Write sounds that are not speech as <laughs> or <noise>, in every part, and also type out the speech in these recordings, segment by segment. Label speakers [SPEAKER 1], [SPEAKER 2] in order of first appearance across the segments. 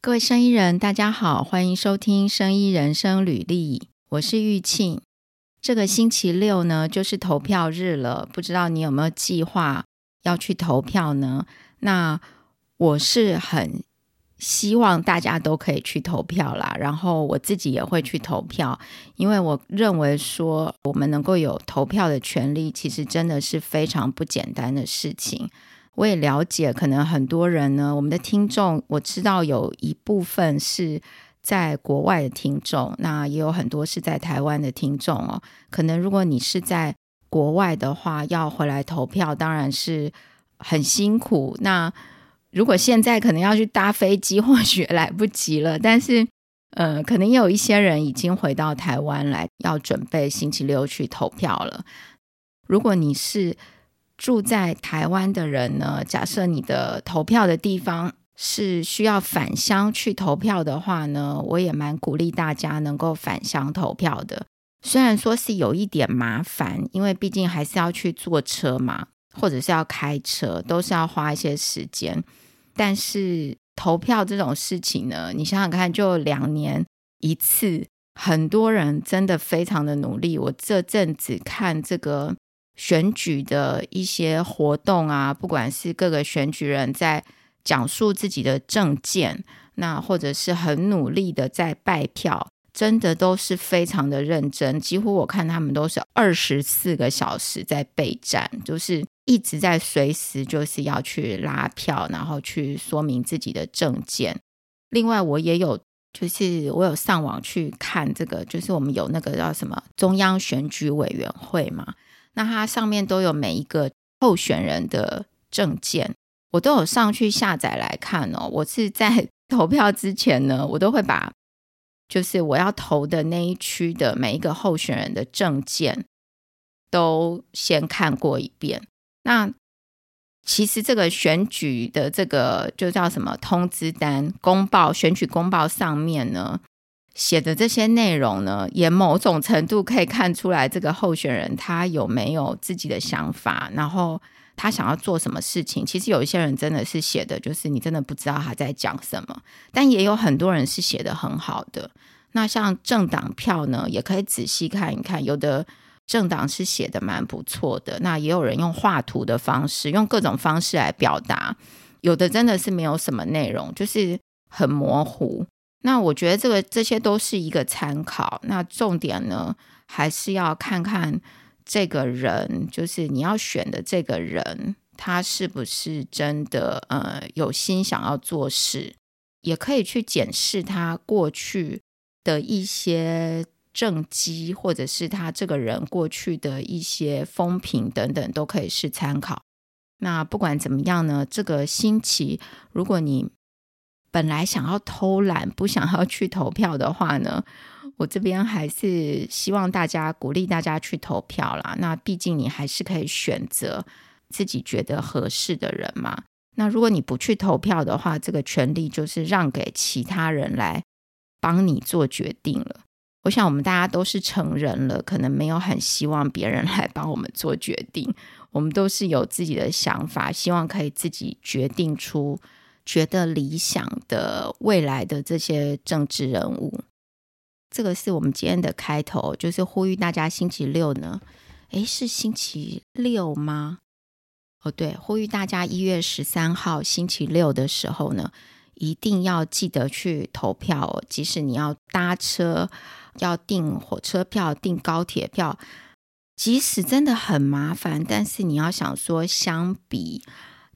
[SPEAKER 1] 各位生医人，大家好，欢迎收听《生医人生履历》，我是玉庆。这个星期六呢，就是投票日了，不知道你有没有计划要去投票呢？那我是很希望大家都可以去投票啦，然后我自己也会去投票，因为我认为说我们能够有投票的权利，其实真的是非常不简单的事情。我也了解，可能很多人呢，我们的听众，我知道有一部分是在国外的听众，那也有很多是在台湾的听众哦。可能如果你是在国外的话，要回来投票，当然是很辛苦。那如果现在可能要去搭飞机，<laughs> 或许来不及了。但是，呃，可能也有一些人已经回到台湾来，要准备星期六去投票了。如果你是住在台湾的人呢，假设你的投票的地方是需要返乡去投票的话呢，我也蛮鼓励大家能够返乡投票的。虽然说是有一点麻烦，因为毕竟还是要去坐车嘛，或者是要开车，都是要花一些时间。但是投票这种事情呢，你想想看，就两年一次，很多人真的非常的努力。我这阵子看这个。选举的一些活动啊，不管是各个选举人在讲述自己的政见，那或者是很努力的在拜票，真的都是非常的认真。几乎我看他们都是二十四个小时在备战，就是一直在随时就是要去拉票，然后去说明自己的政见。另外，我也有就是我有上网去看这个，就是我们有那个叫什么中央选举委员会嘛。那它上面都有每一个候选人的证件，我都有上去下载来看哦。我是在 <laughs> 投票之前呢，我都会把就是我要投的那一区的每一个候选人的证件都先看过一遍。那其实这个选举的这个就叫什么通知单、公报、选举公报上面呢，写的这些内容呢，也某种程度可以看出来，这个候选人他有没有自己的想法，然后他想要做什么事情。其实有一些人真的是写的，就是你真的不知道他在讲什么。但也有很多人是写的很好的。那像政党票呢，也可以仔细看一看，有的政党是写的蛮不错的。那也有人用画图的方式，用各种方式来表达。有的真的是没有什么内容，就是很模糊。那我觉得这个这些都是一个参考。那重点呢，还是要看看这个人，就是你要选的这个人，他是不是真的呃有心想要做事，也可以去检视他过去的一些政绩，或者是他这个人过去的一些风评等等，都可以是参考。那不管怎么样呢，这个星期如果你本来想要偷懒，<laughs> 不想要去投票的话呢，我这边还是希望大家鼓励大家去投票啦。那毕竟你还是可以选择自己觉得合适的人嘛。那如果你不去投票的话，这个权利就是让给其他人来帮你做决定了。我想我们大家都是成人了，可能没有很希望别人来帮我们做决定。我们都是有自己的想法，希望可以自己决定出。觉得理想的未来的这些政治人物，这个是我们今天的开头，就是呼吁大家星期六呢，诶，是星期六吗？哦，对，呼吁大家一月十三号星期六的时候呢，一定要记得去投票哦。即使你要搭车、要订火车票、订高铁票，即使真的很麻烦，但是你要想说，相比。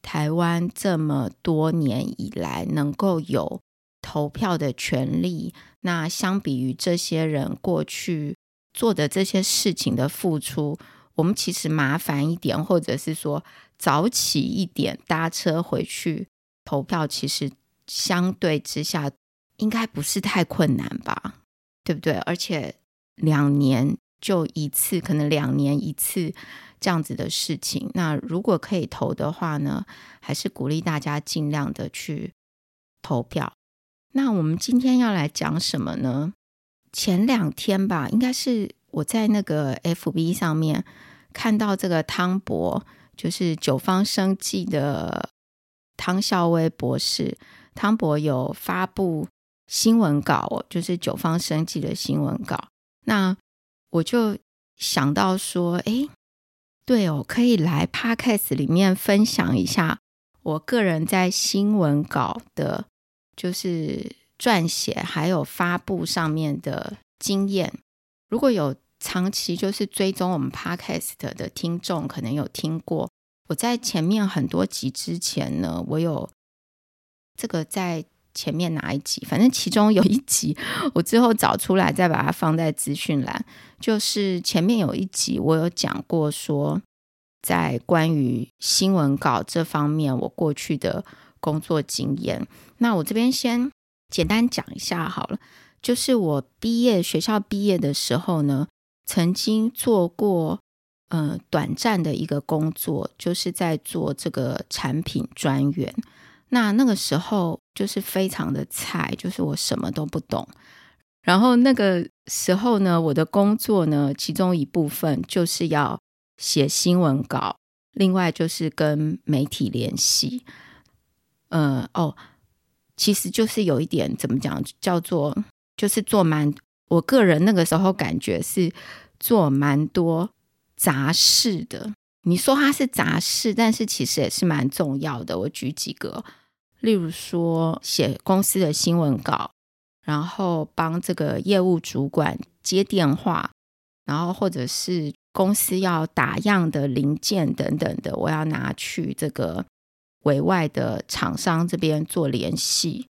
[SPEAKER 1] 台湾这么多年以来能够有投票的权利，那相比于这些人过去做的这些事情的付出，我们其实麻烦一点，或者是说早起一点搭车回去投票，其实相对之下应该不是太困难吧？对不对？而且两年就一次，可能两年一次。这样子的事情，那如果可以投的话呢，还是鼓励大家尽量的去投票。那我们今天要来讲什么呢？前两天吧，应该是我在那个 FB 上面看到这个汤博，就是九方生技的汤孝威博士，汤博有发布新闻稿，就是九方生技的新闻稿。那我就想到说，哎，对哦，可以来 Podcast 里面分享一下我个人在新闻稿的，就是撰写还有发布上面的经验。如果有长期就是追踪我们 Podcast 的听众，可能有听过我在前面很多集之前呢，我有这个在。前面哪一集？反正其中有一集，我之后找出来再把它放在资讯栏。就是前面有一集，我有讲过说，在关于新闻稿这方面，我过去的工作经验。那我这边先简单讲一下好了。就是我毕业学校毕业的时候呢，曾经做过呃短暂的一个工作，就是在做这个产品专员。那那个时候就是非常的菜，就是我什么都不懂。然后那个时候呢，我的工作呢，其中一部分就是要写新闻稿，另外就是跟媒体联系。呃，哦，其实就是有一点怎么讲，叫做就是做蛮，我个人那个时候感觉是做蛮多杂事的。你说它是杂事，但是其实也是蛮重要的。我举几个。例如说，写公司的新闻稿，然后帮这个业务主管接电话，然后或者是公司要打样的零件等等的，我要拿去这个委外的厂商这边做联系。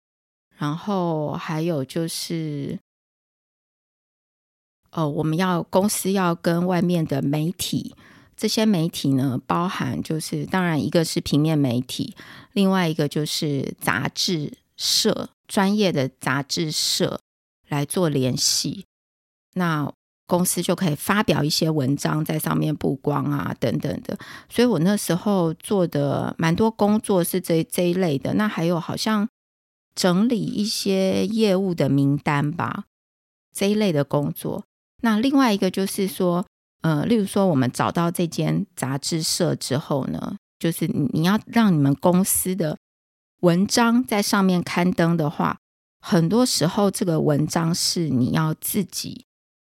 [SPEAKER 1] 然后还有就是，哦，我们要公司要跟外面的媒体。这些媒体呢，包含就是当然一个是平面媒体，另外一个就是杂志社，专业的杂志社来做联系，那公司就可以发表一些文章在上面曝光啊等等的。所以我那时候做的蛮多工作是这这一类的。那还有好像整理一些业务的名单吧，这一类的工作。那另外一个就是说。呃，例如说，我们找到这间杂志社之后呢，就是你要让你们公司的文章在上面刊登的话，很多时候这个文章是你要自己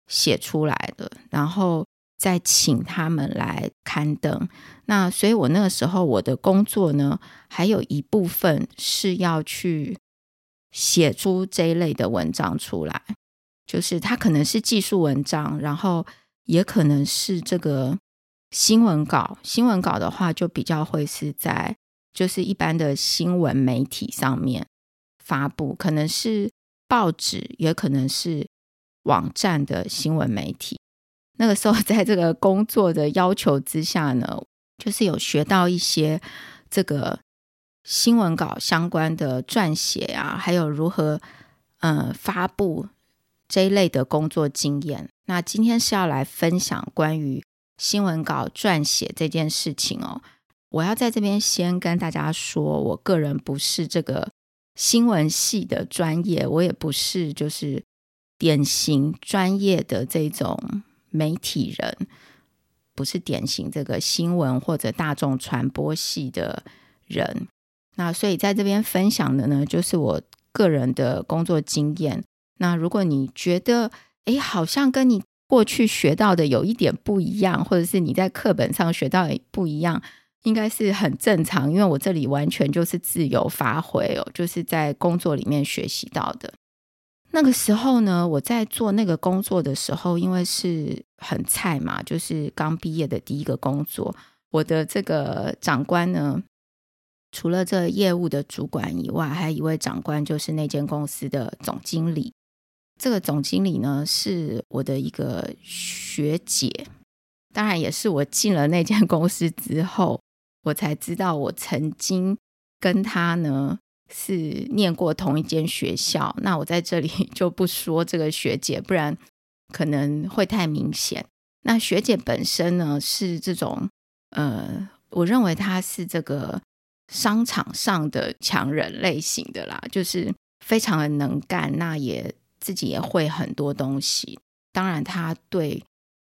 [SPEAKER 1] 写出来的，然后再请他们来刊登。那所以我那个时候我的工作呢，还有一部分是要去写出这一类的文章出来，就是它可能是技术文章，然后。也可能是这个新闻稿，新闻稿的话就比较会是在就是一般的新闻媒体上面发布，可能是报纸，也可能是网站的新闻媒体。那个时候在这个工作的要求之下呢，就是有学到一些这个新闻稿相关的撰写啊，还有如何呃发布这一类的工作经验。那今天是要来分享关于新闻稿撰写这件事情哦。我要在这边先跟大家说，我个人不是这个新闻系的专业，我也不是就是典型专业的这种媒体人，不是典型这个新闻或者大众传播系的人。那所以在这边分享的呢，就是我个人的工作经验。那如果你觉得，哎，好像跟你过去学到的有一点不一样，或者是你在课本上学到不一样，应该是很正常，因为我这里完全就是自由发挥哦，就是在工作里面学习到的。那个时候呢，我在做那个工作的时候，因为是很菜嘛，就是刚毕业的第一个工作，我的这个长官呢，除了这业务的主管以外，还有一位长官，就是那间公司的总经理。这个总经理呢，是我的一个学姐，当然也是我进了那间公司之后，我才知道我曾经跟她呢是念过同一间学校。那我在这里 <laughs> 就不说这个学姐，不然可能会太明显。那学姐本身呢是这种，呃，我认为她是这个商场上的强人类型的啦，就是非常的能干，那也。自己也会很多东西，当然他对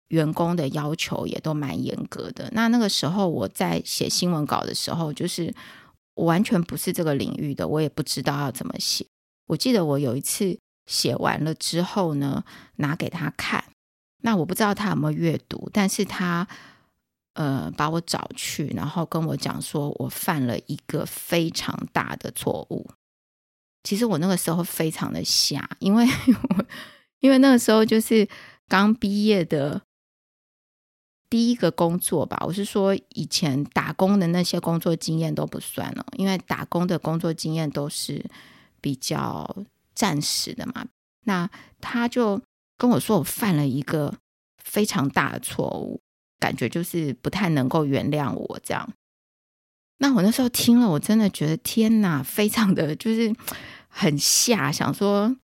[SPEAKER 1] 员工的要求也都蛮严格的。那那个时候我在写新闻稿的时候，就是我完全不是这个领域的，我也不知道要怎么写。我记得我有一次写完了之后呢，拿给他看，那我不知道他有没有阅读，但是他呃把我找去，然后跟我讲说我犯了一个非常大的错误。其实我那个时候非常的瞎，因为我因为那个时候就是刚毕业的第一个工作吧。我是说以前打工的那些工作经验都不算了，因为打工的工作经验都是比较暂时的嘛。那他就跟我说我犯了一个非常大的错误，感觉就是不太能够原谅我这样。那我那时候听了，我真的觉得天哪，非常的就是很吓，想说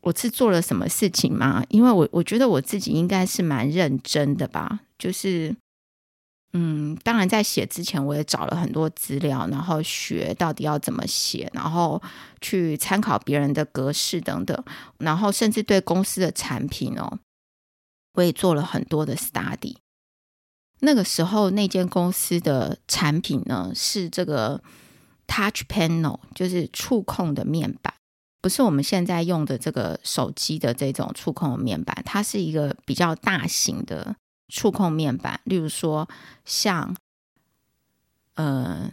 [SPEAKER 1] 我是做了什么事情吗？因为我我觉得我自己应该是蛮认真的吧，就是嗯，当然在写之前我也找了很多资料，然后学到底要怎么写，然后去参考别人的格式等等，然后甚至对公司的产品哦，我也做了很多的 study。那个时候，那间公司的产品呢，是这个 Touch Panel，就是触控的面板，不是我们现在用的这个手机的这种触控面板，它是一个比较大型的触控面板。例如说，像呃，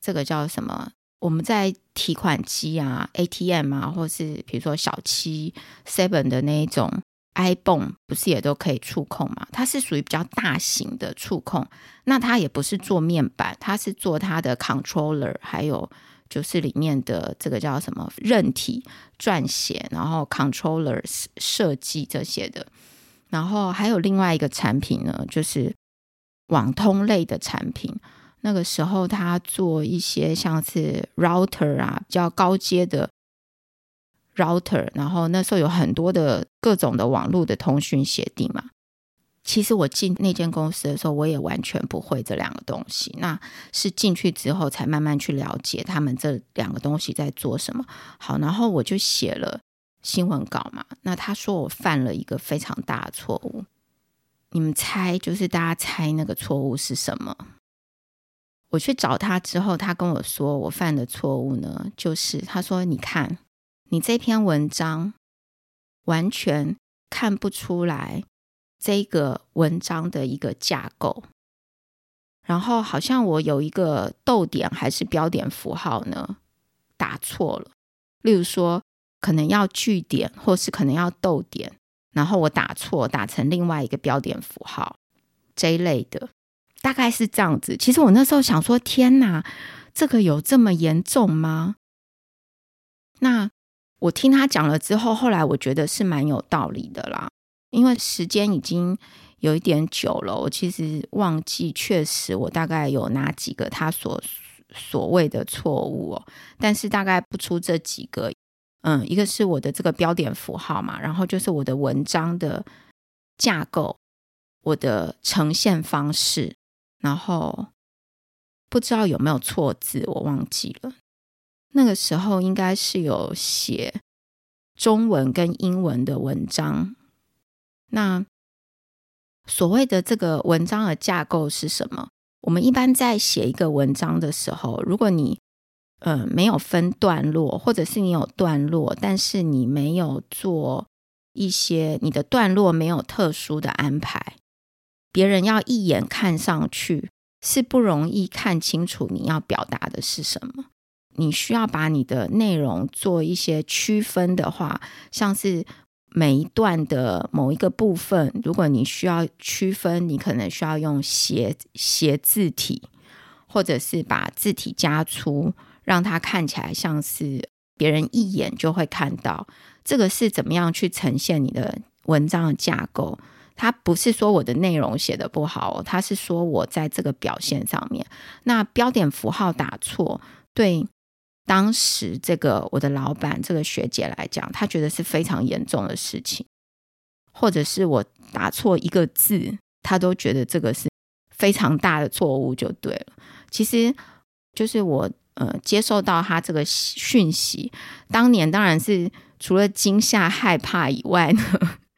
[SPEAKER 1] 这个叫什么？我们在提款机啊、ATM 啊，或是比如说小七 Seven 的那一种。iPhone 不是也都可以触控嘛？它是属于比较大型的触控，那它也不是做面板，它是做它的 controller，还有就是里面的这个叫什么韧体撰写，然后 controller 设计这些的，然后还有另外一个产品呢，就是网通类的产品。那个时候他做一些像是 router 啊，比较高阶的。router，然后那时候有很多的各种的网络的通讯协定嘛。其实我进那间公司的时候，我也完全不会这两个东西。那是进去之后才慢慢去了解他们这两个东西在做什么。好，然后我就写了新闻稿嘛。那他说我犯了一个非常大的错误，你们猜，就是大家猜那个错误是什么？我去找他之后，他跟我说我犯的错误呢，就是他说你看。你这篇文章完全看不出来这个文章的一个架构，然后好像我有一个逗点还是标点符号呢，打错了。例如说，可能要句点，或是可能要逗点，然后我打错，打成另外一个标点符号这一类的，大概是这样子。其实我那时候想说，天哪，这个有这么严重吗？那。我听他讲了之后，后来我觉得是蛮有道理的啦。因为时间已经有一点久了，我其实忘记确实我大概有哪几个他所所谓的错误哦，但是大概不出这几个。嗯，一个是我的这个标点符号嘛，然后就是我的文章的架构，我的呈现方式，然后不知道有没有错字，我忘记了。那个时候应该是有写中文跟英文的文章。那所谓的这个文章的架构是什么？我们一般在写一个文章的时候，如果你呃没有分段落，或者是你有段落，但是你没有做一些你的段落没有特殊的安排，别人要一眼看上去是不容易看清楚你要表达的是什么。你需要把你的内容做一些区分的话，像是每一段的某一个部分，如果你需要区分，你可能需要用斜斜字体，或者是把字体加粗，让它看起来像是别人一眼就会看到。这个是怎么样去呈现你的文章的架构？它不是说我的内容写得不好，它是说我在这个表现上面，那标点符号打错，对。当时这个我的老板这个学姐来讲，她觉得是非常严重的事情，或者是我打错一个字，她都觉得这个是非常大的错误，就对了。其实就是我呃接受到他这个讯息，当年当然是除了惊吓害怕以外呢，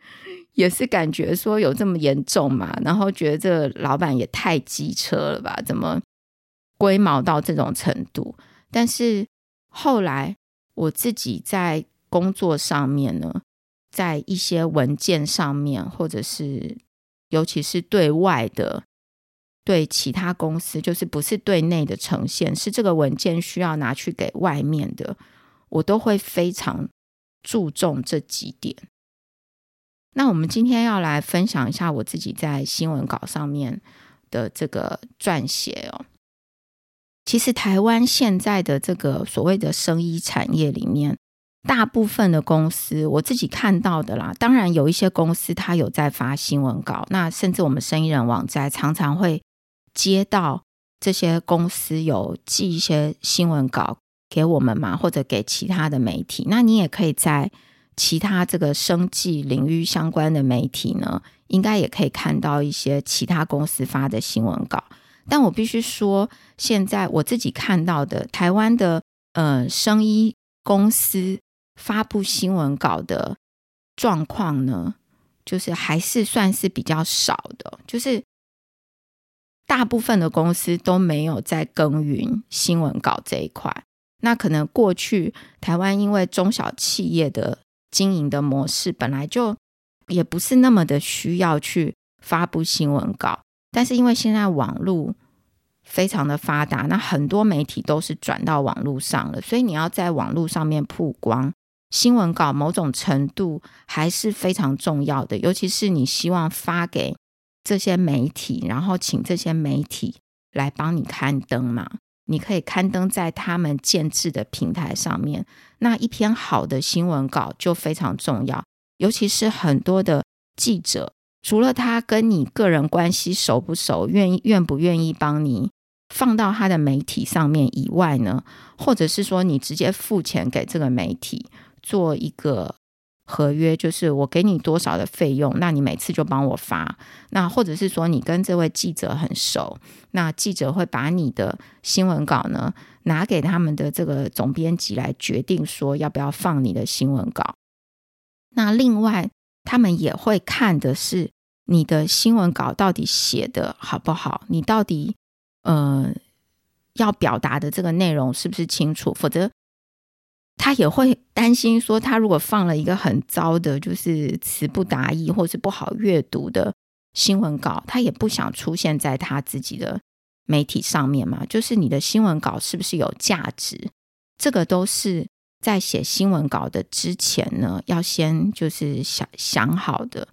[SPEAKER 1] <laughs> 也是感觉说有这么严重嘛，然后觉得这老板也太机车了吧？怎么龟毛到这种程度。但是后来我自己在工作上面呢，在一些文件上面，或者是尤其是对外的。对其他公司，就是不是对内的呈现，是这个文件需要拿去给外面的，我都会非常注重这几点。那我们今天要来分享一下我自己在新闻稿上面的这个撰写哦。其实台湾现在的这个所谓的生医产业里面，大部分的公司我自己看到的啦，当然有一些公司它有在发新闻稿，那甚至我们生意人网站常常会。接到这些公司有寄一些新闻稿给我们嘛，或者给其他的媒体。那你也可以在其他这个生技领域相关的媒体呢，应该也可以看到一些其他公司发的新闻稿。但我必须说，现在我自己看到的台湾的呃生医公司发布新闻稿的状况呢，就是还是算是比较少的，就是。大部分的公司都没有在耕耘新闻稿这一块。那可能过去台湾因为中小企业的经营的模式本来就也不是那么的需要去发布新闻稿，但是因为现在网络非常的发达，那很多媒体都是转到网络上了，所以你要在网络上面曝光新闻稿，某种程度还是非常重要的，尤其是你希望发给。这些媒体，然后请这些媒体来帮你刊登嘛？你可以刊登在他们建制的平台上面。那一篇好的新闻稿就非常重要，尤其是很多的记者，除了他跟你个人关系熟不熟，愿意愿不愿意帮你放到他的媒体上面以外呢，或者是说你直接付钱给这个媒体做一个。合约就是我给你多少的费用，那你每次就帮我发。那或者是说你跟这位记者很熟，那记者会把你的新闻稿呢拿给他们的这个总编辑来决定说要不要放你的新闻稿。那另外他们也会看的是你的新闻稿到底写的好不好，你到底呃要表达的这个内容是不是清楚，否则。他也会担心说，他如果放了一个很糟的，就是词不达意或是不好阅读的新闻稿，他也不想出现在他自己的媒体上面嘛。就是你的新闻稿是不是有价值？这个都是在写新闻稿的之前呢，要先就是想想好的，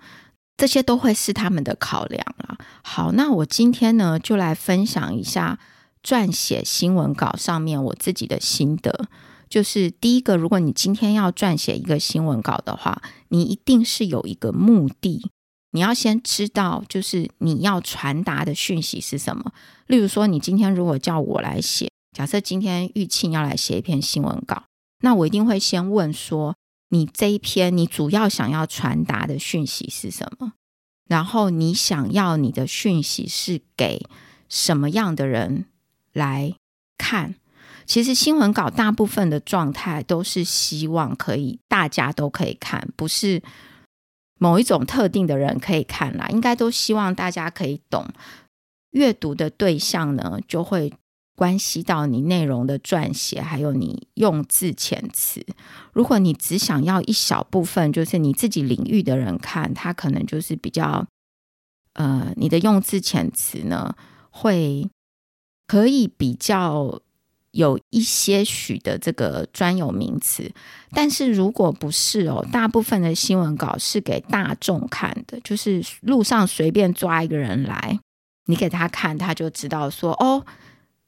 [SPEAKER 1] 这些都会是他们的考量啊。好，那我今天呢，就来分享一下撰写新闻稿上面我自己的心得。就是第一个，如果你今天要撰写一个新闻稿的话，你一定是有一个目的，你要先知道，就是你要传达的讯息是什么。例如说，你今天如果叫我来写，假设今天玉庆要来写一篇新闻稿，那我一定会先问说，你这一篇你主要想要传达的讯息是什么？然后你想要你的讯息是给什么样的人来看？其实新闻稿大部分的状态都是希望可以大家都可以看，不是某一种特定的人可以看啦，应该都希望大家可以懂。阅读的对象呢，就会关系到你内容的撰写，还有你用字遣词。如果你只想要一小部分，就是你自己领域的人看，他可能就是比较，呃，你的用字遣词呢，会可以比较。有一些许的这个专有名词，但是如果不是哦，大部分的新闻稿是给大众看的，就是路上随便抓一个人来，你给他看，他就知道说哦，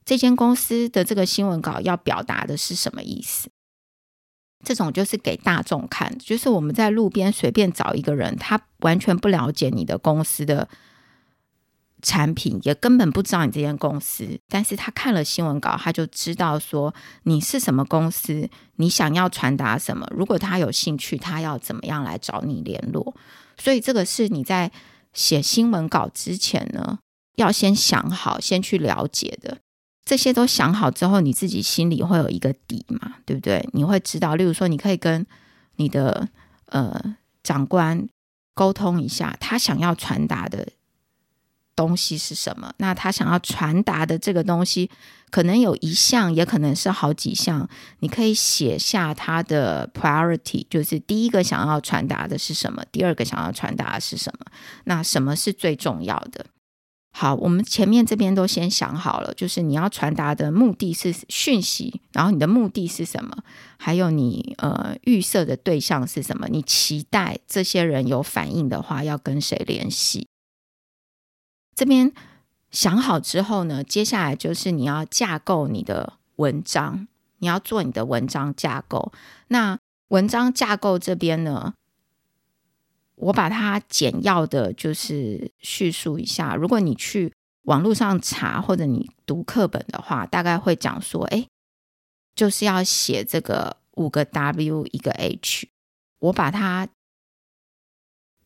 [SPEAKER 1] 这间公司的这个新闻稿要表达的是什么意思。这种就是给大众看，就是我们在路边随便找一个人，他完全不了解你的公司的。产品也根本不知道你这间公司，但是他看了新闻稿，他就知道说你是什么公司，你想要传达什么。如果他有兴趣，他要怎么样来找你联络？所以这个是你在写新闻稿之前呢，要先想好，先去了解的。这些都想好之后，你自己心里会有一个底嘛，对不对？你会知道，例如说，你可以跟你的呃长官沟通一下，他想要传达的。东西是什么？那他想要传达的这个东西，可能有一项，也可能是好几项。你可以写下他的 priority，就是第一个想要传达的是什么，第二个想要传达的是什么。那什么是最重要的？好，我们前面这边都先想好了，就是你要传达的目的是讯息，然后你的目的是什么？还有你呃预设的对象是什么？你期待这些人有反应的话，要跟谁联系？这边想好之后呢，接下来就是你要架构你的文章，你要做你的文章架构。那文章架构这边呢，我把它简要的，就是叙述一下。如果你去网络上查，或者你读课本的话，大概会讲说，哎，就是要写这个五个 W 一个 H。我把它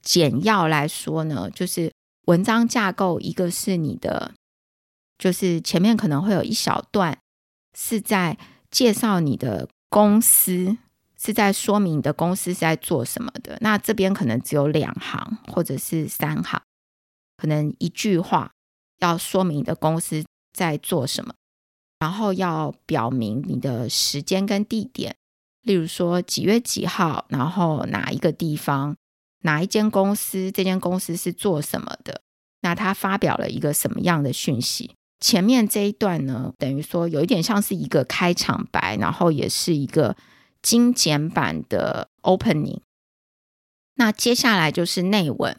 [SPEAKER 1] 简要来说呢，就是文章架构，一个是你的，就是前面可能会有一小段是在介绍你的公司。是在说明你的公司是在做什么的。那这边可能只有两行或者是三行，可能一句话要说明你的公司在做什么，然后要表明你的时间跟地点，例如说几月几号，然后哪一个地方，哪一间公司，这间公司是做什么的，那他发表了一个什么样的讯息？前面这一段呢，等于说有一点像是一个开场白，然后也是一个。精简版的 opening，那接下来就是内文。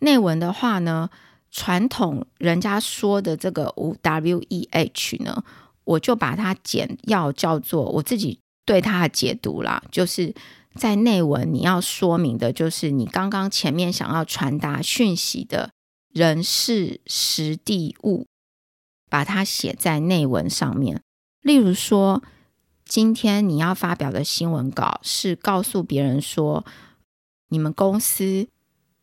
[SPEAKER 1] 内文的话呢，传统人家说的这个五 W E H 呢，我就把它简要叫做我自己对它的解读啦，就是在内文你要说明的，就是你刚刚前面想要传达讯息的人事时地物，把它写在内文上面。例如说。今天你要发表的新闻稿是告诉别人说，你们公司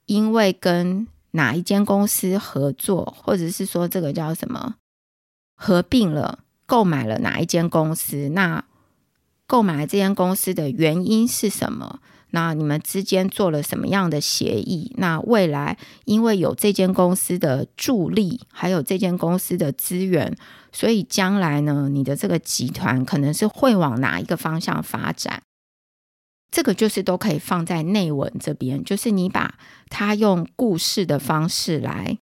[SPEAKER 1] 因为跟哪一间公司合作，或者是说这个叫什么合并了，购买了哪一间公司？那购买这间公司的原因是什么？那你们之间做了什么样的协议？那未来因为有这间公司的助力，还有这间公司的资源，所以将来呢，你的这个集团可能是会往哪一个方向发展？这个就是都可以放在内文这边，就是你把它用故事的方式来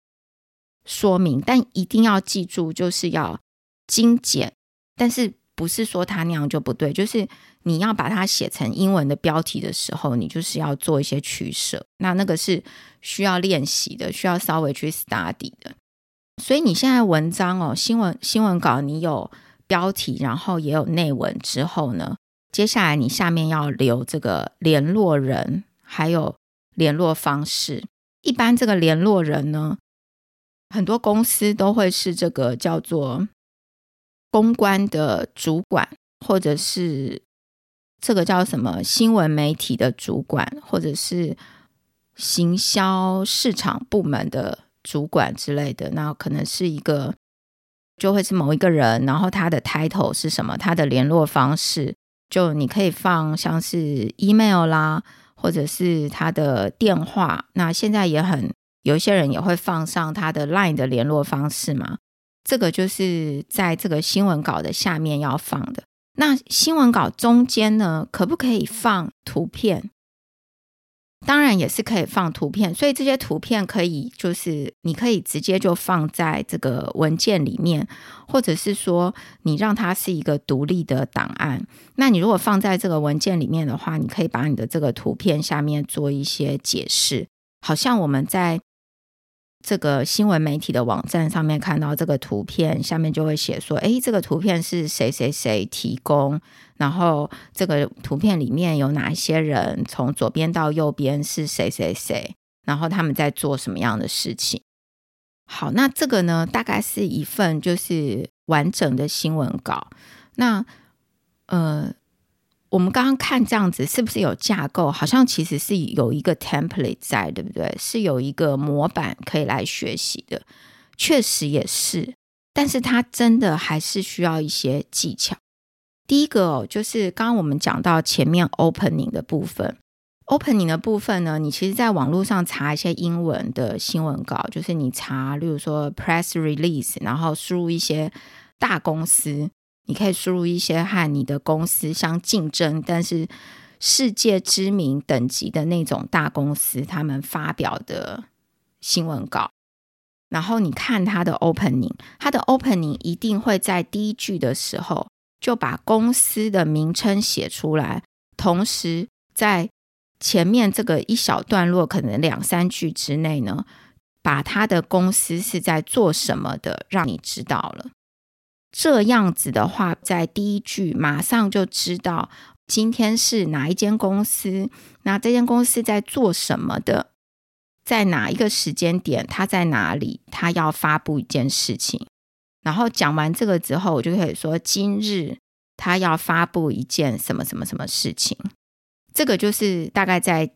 [SPEAKER 1] 说明，但一定要记住，就是要精简，但是。不是说他那样就不对，就是你要把它写成英文的标题的时候，你就是要做一些取舍。那那个是需要练习的，需要稍微去 study 的。所以你现在文章哦，新闻新闻稿，你有标题，然后也有内文之后呢，接下来你下面要留这个联络人，还有联络方式。一般这个联络人呢，很多公司都会是这个叫做。公关的主管，或者是这个叫什么新闻媒体的主管，或者是行销市场部门的主管之类的，那可能是一个就会是某一个人，然后他的 title 是什么，他的联络方式，就你可以放像是 email 啦，或者是他的电话。那现在也很有些人也会放上他的 line 的联络方式嘛。这个就是在这个新闻稿的下面要放的。那新闻稿中间呢，可不可以放图片？当然也是可以放图片。所以这些图片可以，就是你可以直接就放在这个文件里面，或者是说你让它是一个独立的档案。那你如果放在这个文件里面的话，你可以把你的这个图片下面做一些解释，好像我们在。这个新闻媒体的网站上面看到这个图片，下面就会写说：“诶，这个图片是谁谁谁提供？然后这个图片里面有哪些人？从左边到右边是谁谁谁？然后他们在做什么样的事情？”好，那这个呢，大概是一份就是完整的新闻稿。那呃。我们刚刚看这样子是不是有架构？好像其实是有一个 template 在，对不对？是有一个模板可以来学习的，确实也是。但是它真的还是需要一些技巧。第一个哦，就是刚刚我们讲到前面 opening 的部分 opening 的部分呢，你其实在网络上查一些英文的新闻稿，就是你查，例如说 press release，然后输入一些大公司，你可以输入一些和你的公司相竞争，但是世界知名等级的那种大公司，他们发表的新闻稿，然后你看他的 opening，他的 opening 一定会在第一句的时候就把公司的名称写出来，同时在前面这个一小段落，可能两三句之内呢，把他的公司是在做什么的，让你知道了。这样子的话，在第一句马上就知道今天是哪一间公司，那这间公司在做什么的，在哪一个时间点，他在哪里，他要发布一件事情。然后讲完这个之后，我就可以说今日他要发布一件什么什么什么事情。这个就是大概在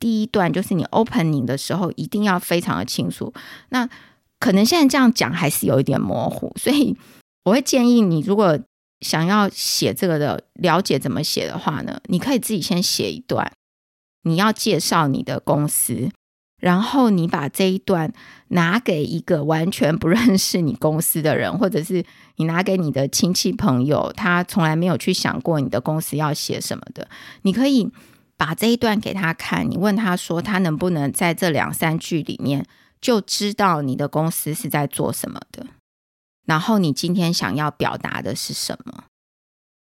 [SPEAKER 1] 第一段，就是你 opening 的时候，一定要非常的清楚。那可能现在这样讲还是有一点模糊，所以我会建议你，如果想要写这个的，了解怎么写的话呢，你可以自己先写一段，你要介绍你的公司，然后你把这一段拿给一个完全不认识你公司的人，或者是。你拿给你的亲戚朋友，他从来没有去想过你的公司要写什么的。你可以把这一段给他看，你问他说，他能不能在这两三句里面就知道你的公司是在做什么的？然后你今天想要表达的是什么？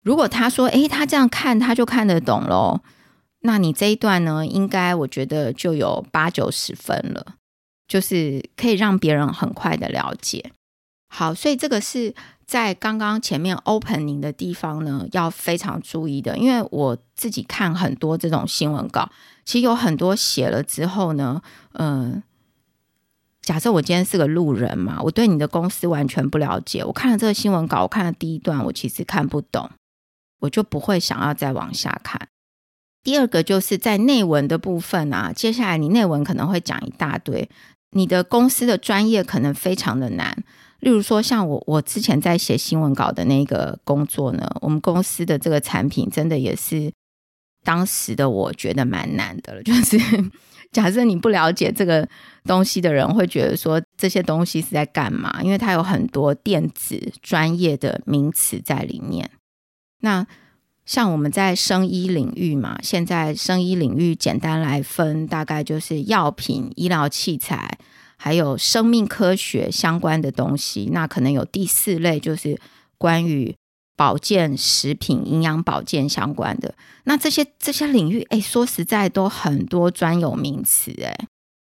[SPEAKER 1] 如果他说，诶，他这样看他就看得懂喽，那你这一段呢，应该我觉得就有八九十分了，就是可以让别人很快的了解。好，所以这个是。在刚刚前面 opening 的地方呢，要非常注意的，因为我自己看很多这种新闻稿，其实有很多写了之后呢，嗯、假设我今天是个路人嘛，我对你的公司完全不了解，我看了这个新闻稿，我看了第一段，我其实看不懂，我就不会想要再往下看。第二个就是在内文的部分啊，接下来你内文可能会讲一大堆，你的公司的专业可能非常的难。例如说，像我我之前在写新闻稿的那个工作呢，我们公司的这个产品真的也是当时的我觉得蛮难的了。就是 <laughs> 假设你不了解这个东西的人，会觉得说这些东西是在干嘛？因为它有很多电子专业的名词在里面。那像我们在生医领域嘛，现在生医领域简单来分，大概就是药品、医疗器材。还有生命科学相关的东西，那可能有第四类，就是关于保健食品、营养保健相关的。那这些这些领域，哎，说实在都很多专有名词，哎，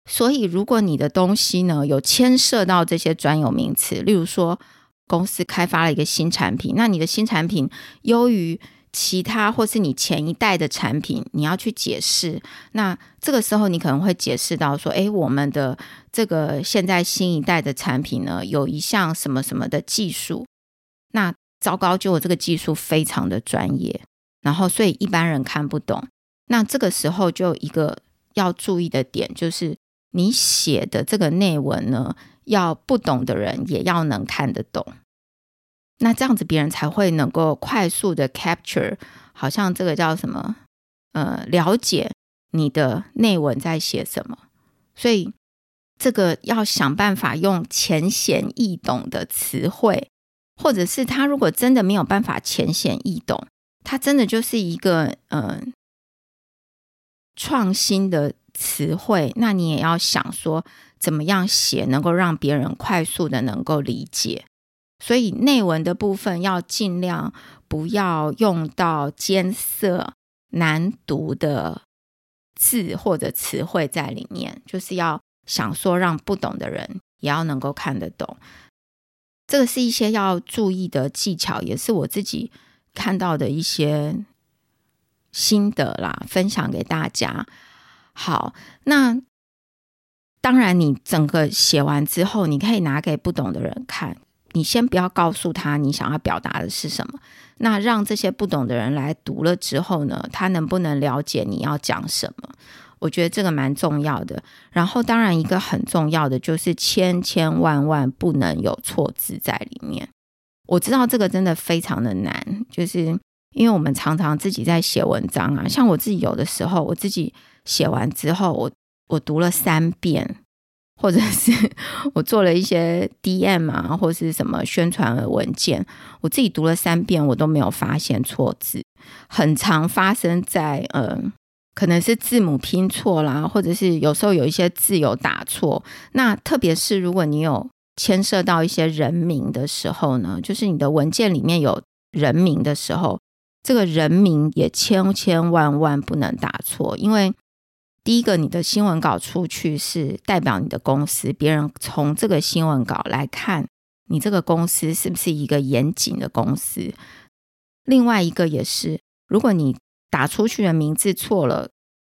[SPEAKER 1] 所以如果你的东西呢有牵涉到这些专有名词，例如说公司开发了一个新产品，那你的新产品优于。其他或是你前一代的产品，你要去解释。那这个时候，你可能会解释到说：“诶，我们的这个现在新一代的产品呢，有一项什么什么的技术。那糟糕，就我这个技术非常的专业，然后所以一般人看不懂。那这个时候就一个要注意的点，就是你写的这个内文呢，要不懂的人也要能看得懂。”那这样子，别人才会能够快速的 capture，好像这个叫什么？呃，了解你的内文在写什么。所以，这个要想办法用浅显易懂的词汇，或者是他如果真的没有办法浅显易懂，他真的就是一个嗯、创新的词汇，那你也要想说，怎么样写能够让别人快速的能够理解。所以内文的部分要尽量不要用到艰涩难读的字或者词汇在里面，就是要想说让不懂的人也要能够看得懂。这个是一些要注意的技巧，也是我自己看到的一些心得啦，分享给大家。好，那当然你整个写完之后，你可以拿给不懂的人看。你先不要告诉他你想要表达的是什么，那让这些不懂的人来读了之后呢，他能不能了解你要讲什么？我觉得这个蛮重要的。然后，当然一个很重要的就是千千万万不能有错字在里面。我知道这个真的非常的难，就是因为我们常常自己在写文章啊，像我自己有的时候，我自己写完之后，我我读了三遍，或者是我做了一些 DM 啊，或是什么宣传文件，我自己读了三遍，我都没有发现错字，很常发生在呃，可能是字母拼错啦，或者是有时候有一些字有打错。那特别是如果你有牵涉到一些人名的时候呢，就是你的文件里面有人名的时候。这个人名也千千万万不能打错，因为第一个，你的新闻稿出去是代表你的公司，别人从这个新闻稿来看你这个公司是不是一个严谨的公司。另外一个也是，如果你打出去的名字错了，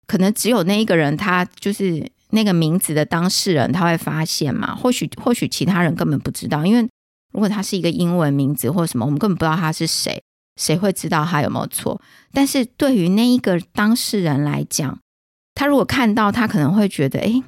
[SPEAKER 1] 可能只有那一个人，他就是那个名字的当事人，他会发现嘛？或许或许其他人根本不知道，因为如果他是一个英文名字或什么，我们根本不知道他是谁。谁会知道他有没有错？但是对于那一个当事人来讲，他如果看到，他可能会觉得，哎，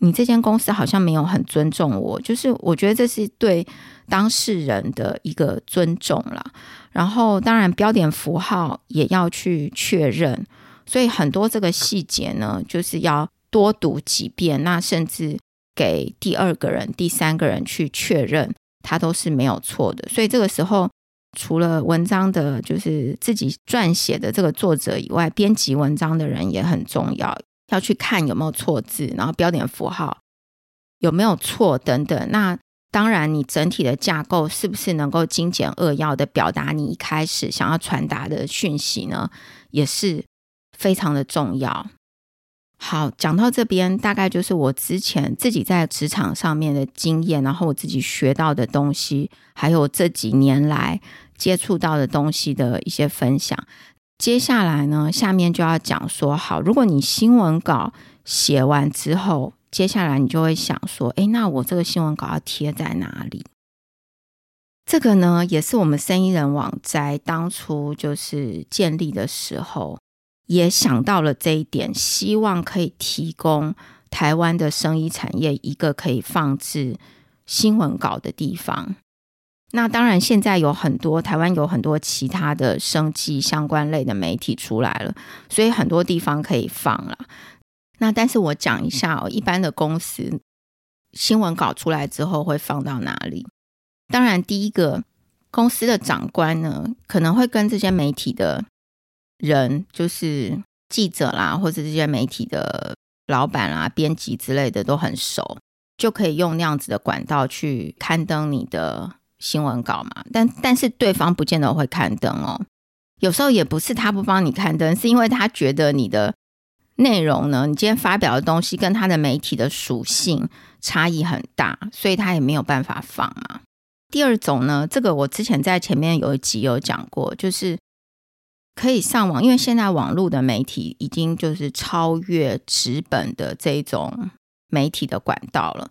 [SPEAKER 1] 你这间公司好像没有很尊重我。就是我觉得这是对当事人的一个尊重啦。然后，当然标点符号也要去确认。所以很多这个细节呢，就是要多读几遍，那甚至给第二个人、第三个人去确认，他都是没有错的。所以这个时候。除了文章的，就是自己撰写的这个作者以外，编辑文章的人也很重要，要去看有没有错字，然后标点符号有没有错等等。那当然，你整体的架构是不是能够精简扼要的表达你一开始想要传达的讯息呢？也是非常的重要。好，讲到这边，大概就是我之前自己在职场上面的经验，然后我自己学到的东西，还有这几年来接触到的东西的一些分享。接下来呢，下面就要讲说，好，如果你新闻稿写完之后，接下来你就会想说，诶，那我这个新闻稿要贴在哪里？这个呢，也是我们生意人网摘当初就是建立的时候。也想到了这一点，希望可以提供台湾的生意产业一个可以放置新闻稿的地方。那当然，现在有很多台湾有很多其他的生技相关类的媒体出来了，所以很多地方可以放了。那但是我讲一下哦，一般的公司新闻稿出来之后会放到哪里？当然，第一个公司的长官呢，可能会跟这些媒体的。人就是记者啦，或者这些媒体的老板啦、编辑之类的都很熟，就可以用那样子的管道去刊登你的新闻稿嘛。但但是对方不见得会刊登哦，有时候也不是他不帮你刊登，是因为他觉得你的内容呢，你今天发表的东西跟他的媒体的属性差异很大，所以他也没有办法放嘛。第二种呢，这个我之前在前面有一集有讲过，就是。可以上网，因为现在网络的媒体已经就是超越纸本的这种媒体的管道了，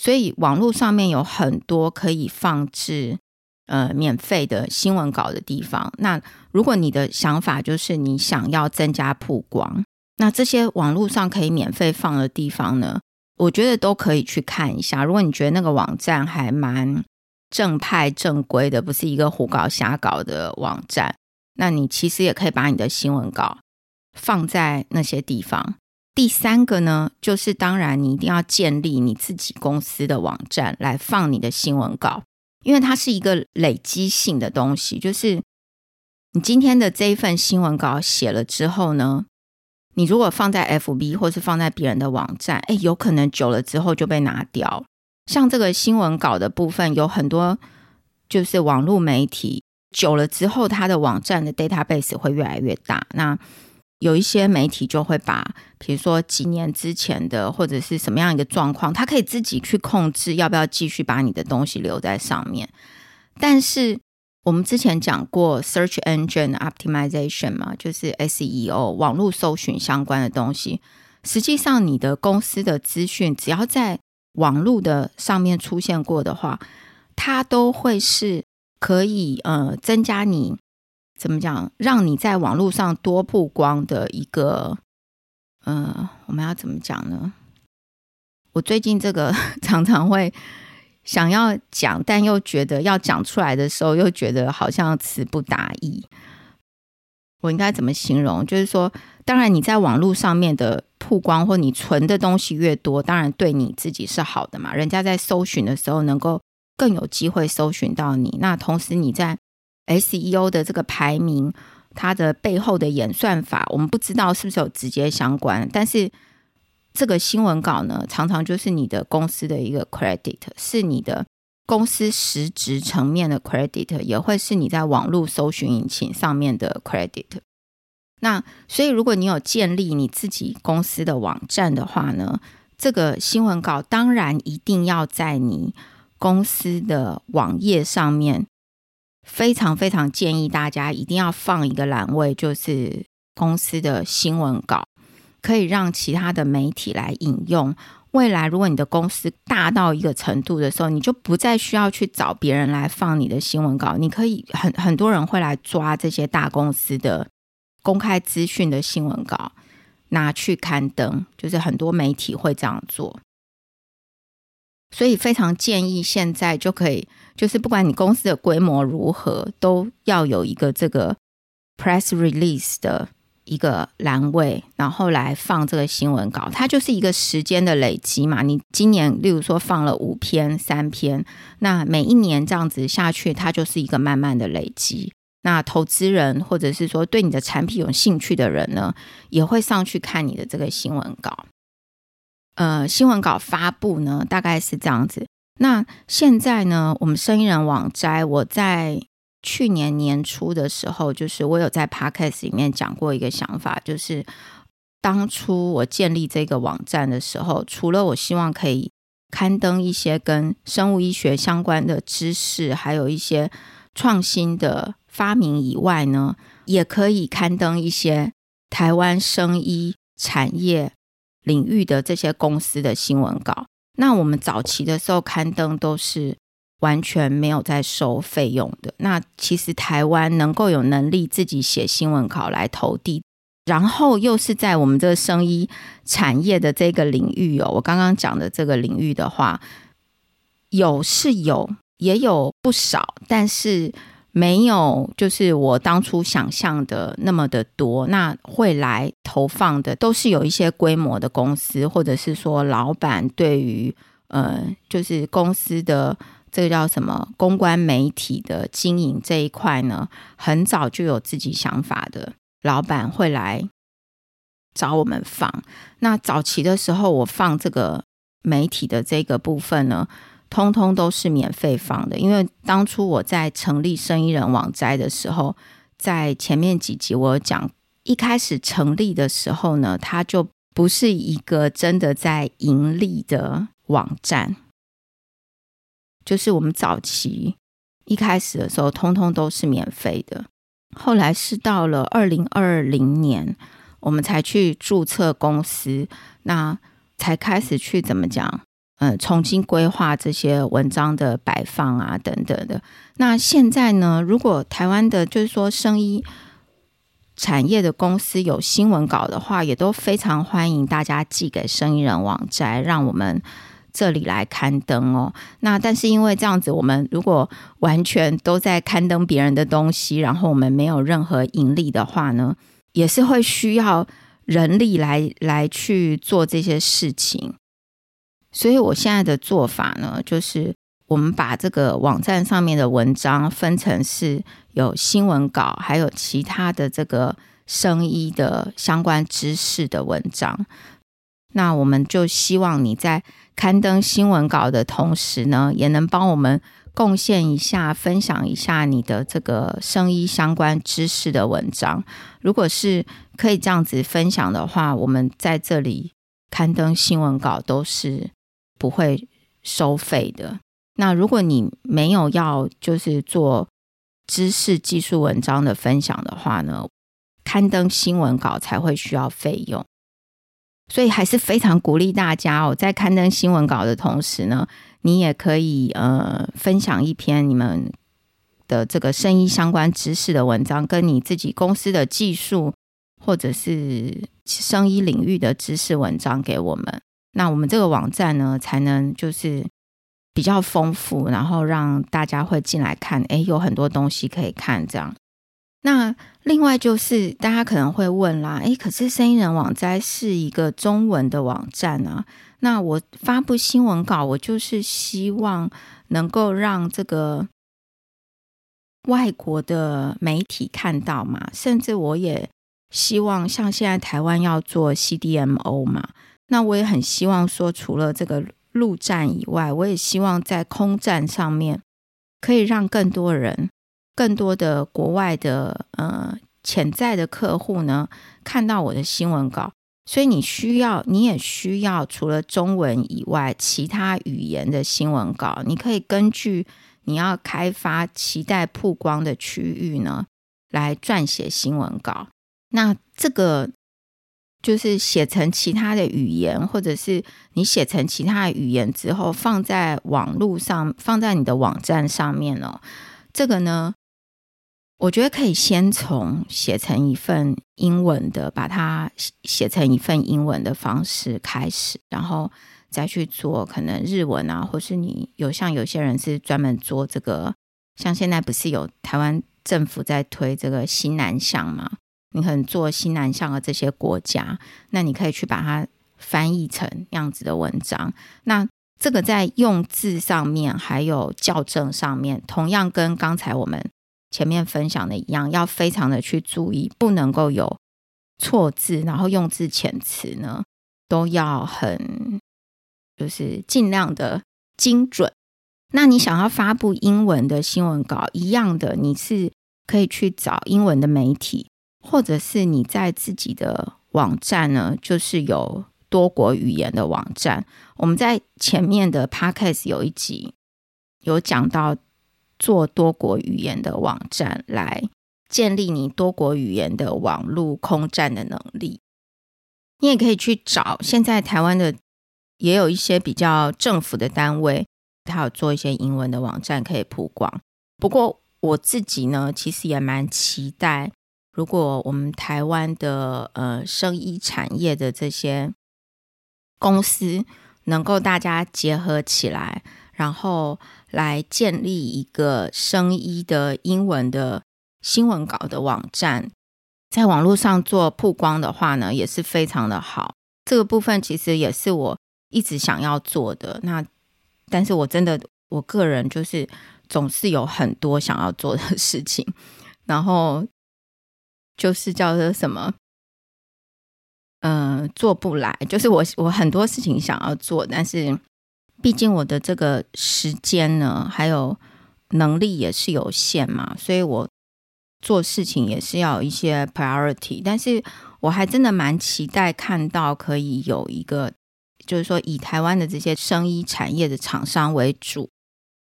[SPEAKER 1] 所以网络上面有很多可以放置呃免费的新闻稿的地方。那如果你的想法就是你想要增加曝光，那这些网络上可以免费放的地方呢，我觉得都可以去看一下。如果你觉得那个网站还蛮正派正规的，不是一个胡搞瞎搞的网站。那你其实也可以把你的新闻稿放在那些地方。第三个呢，就是当然你一定要建立你自己公司的网站来放你的新闻稿，因为它是一个累积性的东西。就是你今天的这一份新闻稿写了之后呢，你如果放在 FB 或是放在别人的网站，哎，有可能久了之后就被拿掉。像这个新闻稿的部分，有很多就是网络媒体。久了之后，它的网站的 database 会越来越大。那有一些媒体就会把，比如说几年之前的或者是什么样一个状况，它可以自己去控制要不要继续把你的东西留在上面。但是我们之前讲过 search engine optimization 嘛，就是 SEO 网络搜寻相关的东西。实际上，你的公司的资讯只要在网络的上面出现过的话，它都会是。可以呃增加你怎么讲，让你在网络上多曝光的一个呃，我们要怎么讲呢？我最近这个 <laughs> 常常会想要讲，但又觉得要讲出来的时候，又觉得好像词不达意。我应该怎么形容？就是说，当然你在网络上面的曝光或你存的东西越多，当然对你自己是好的嘛。人家在搜寻的时候能够更有机会搜寻到你。那同时你在 SEO 的这个排名，它的背后的演算法，我们不知道是不是有直接相关。但是这个新闻稿呢，常常就是你的公司的一个 credit，是你的公司实质层面的 credit，也会是你在网络搜寻引擎上面的 credit。那所以，如果你有建立你自己公司的网站的话呢，这个新闻稿当然一定要在你公司的网页上面。非常非常建议大家一定要放一个栏位，就是公司的新闻稿，可以让其他的媒体来引用。未来如果你的公司大到一个程度的时候，你就不再需要去找别人来放你的新闻稿，你可以很很多人会来抓这些大公司的。公开资讯的新闻稿拿去刊登，就是很多媒体会这样做，所以非常建议现在就可以，就是不管你公司的规模如何，都要有一个这个 press release 的一个栏位，然后来放这个新闻稿。它就是一个时间的累积嘛。你今年例如说放了五篇、三篇，那每一年这样子下去，它就是一个慢慢的累积。那投资人或者是说对你的产品有兴趣的人呢，也会上去看你的这个新闻稿。呃，新闻稿发布呢，大概是这样子。那现在呢，我们生意人网摘，我在去年年初的时候，就是我有在 Podcast 里面讲过一个想法，就是当初我建立这个网站的时候，除了我希望可以刊登一些跟生物医学相关的知识，还有一些创新的。发明以外呢，也可以刊登一些台湾生医产业领域的这些公司的新闻稿。那我们早期的时候刊登都是完全没有在收费用的。那其实台湾能够有能力自己写新闻稿来投递，然后又是在我们这个生医产业的这个领域哦，我刚刚讲的这个领域的话，有是有，也有不少，但是。没有，就是我当初想象的那么的多。那会来投放的都是有一些规模的公司，或者是说老板对于呃，就是公司的这个叫什么公关媒体的经营这一块呢，很早就有自己想法的老板会来找我们放。那早期的时候，我放这个媒体的这个部分呢。通通都是免费放的，因为当初我在成立生意人网摘的时候，在前面几集我有讲，一开始成立的时候呢，它就不是一个真的在盈利的网站，就是我们早期一开始的时候，通通都是免费的。后来是到了二零二零年，我们才去注册公司，那才开始去怎么讲？嗯，重新规划这些文章的摆放啊，等等的。那现在呢，如果台湾的，就是说生医产业的公司有新闻稿的话，也都非常欢迎大家寄给生意人网站，让我们这里来刊登哦。那但是因为这样子，我们如果完全都在刊登别人的东西，然后我们没有任何盈利的话呢，也是会需要人力来来去做这些事情。所以我现在的做法呢，就是我们把这个网站上面的文章分成是有新闻稿，还有其他的这个生医的相关知识的文章。那我们就希望你在刊登新闻稿的同时呢，也能帮我们贡献一下、分享一下你的这个生医相关知识的文章。如果是可以这样子分享的话，我们在这里刊登新闻稿都是。不会收费的。那如果你没有要就是做知识技术文章的分享的话呢，刊登新闻稿才会需要费用。所以还是非常鼓励大家哦，在刊登新闻稿的同时呢，你也可以呃分享一篇你们的这个生医相关知识的文章，跟你自己公司的技术或者是生医领域的知识文章给我们。那我们这个网站呢，才能就是比较丰富，然后让大家会进来看，诶，有很多东西可以看，这样。那另外就是大家可能会问啦，诶，可是生医人网站是一个中文的网站啊，那我发布新闻稿，我就是希望能够让这个外国的媒体看到嘛，甚至我也希望像现在台湾要做 CDMO 嘛，那我也很希望说，除了这个陆战以外，我也希望在空战上面可以让更多人。更多的国外的呃潜在的客户呢，看到我的新闻稿，所以你需要，你也需要除了中文以外，其他语言的新闻稿。你可以根据你要开发期待曝光的区域呢，来撰写新闻稿。那这个就是写成其他的语言，或者是你写成其他的语言之后，放在网络上，放在你的网站上面哦。这个呢？我觉得可以先从写成一份英文的，把它写成一份英文的方式开始，然后再去做可能日文啊，或是你有像有些人是专门做这个，像现在不是有台湾政府在推这个新南向嘛？你可能做新南向的这些国家，那你可以去把它翻译成那样子的文章。那这个在用字上面还有校正上面，同样跟刚才我们。前面分享的一样，要非常的去注意，不能够有错字，然后用字遣词呢，都要很就是尽量的精准。那你想要发布英文的新闻稿，一样的，你是可以去找英文的媒体，或者是你在自己的网站呢，就是有多国语言的网站。我们在前面的 Podcast 有一集有讲到。做多国语言的网站，来建立你多国语言的网络空战的能力。你也可以去找，现在台湾的也有一些比较政府的单位，它有做一些英文的网站可以曝光。不过我自己呢，其实也蛮期待，如果我们台湾的呃生医产业的这些公司能够大家结合起来。然后来建立一个生医的英文的新闻稿的网站，在网络上做曝光的话呢，也是非常的好。这个部分其实也是我一直想要做的。那但是我真的，我个人就是总是有很多想要做的事情，然后就是叫做什么，呃，做不来。就是我我很多事情想要做，但是。毕竟我的这个时间呢，还有能力也是有限嘛，所以我做事情也是要一些 priority。但是我还真的蛮期待看到可以有一个，就是说以台湾的这些生医产业的厂商为主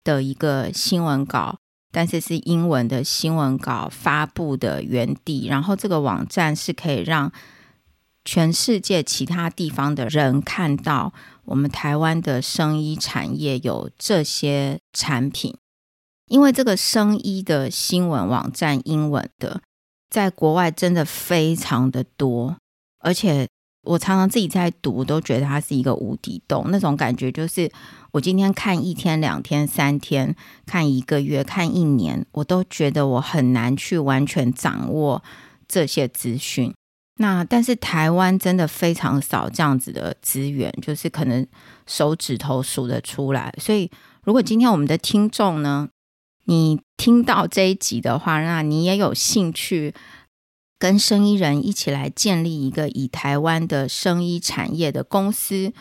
[SPEAKER 1] 的一个新闻稿，但是是英文的新闻稿发布的原地，然后这个网站是可以让全世界其他地方的人看到。我们台湾的生医产业有这些产品，因为这个生医的新闻网站英文的，在国外真的非常的多，而且我常常自己在读，都觉得它是一个无底洞。那种感觉就是，我今天看一天、两天、三天，看一个月、看一年，我都觉得我很难去完全掌握这些资讯。那但是台湾真的非常少这样子的资源，就是可能手指头数得出来。所以如果今天我们的听众呢，你听到这一集的话，那你也有兴趣跟生意人一起来建立一个以台湾的生意产业的公司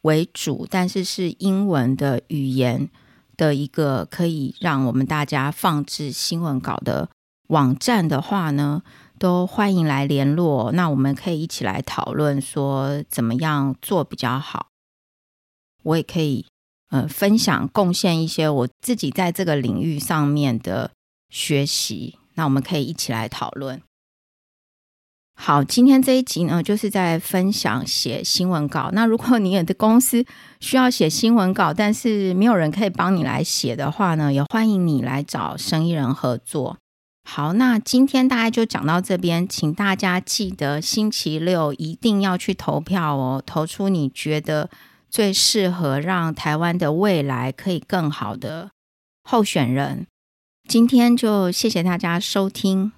[SPEAKER 1] 为主，但是是英文的语言的一个可以让我们大家放置新闻稿的网站的话呢，都欢迎来联络，那我们可以一起来讨论说怎么样做比较好。我也可以呃分享贡献一些我自己在这个领域上面的学习，那我们可以一起来讨论。好，今天这一集呢，就是在分享写新闻稿。那如果你的公司需要写新闻稿，但是没有人可以帮你来写的话呢，也欢迎你来找生意人合作。好，那今天大概就讲到这边，请大家记得星期六一定要去投票哦，投出你觉得最适合让台湾的未来可以更好的候选人。今天就谢谢大家收听。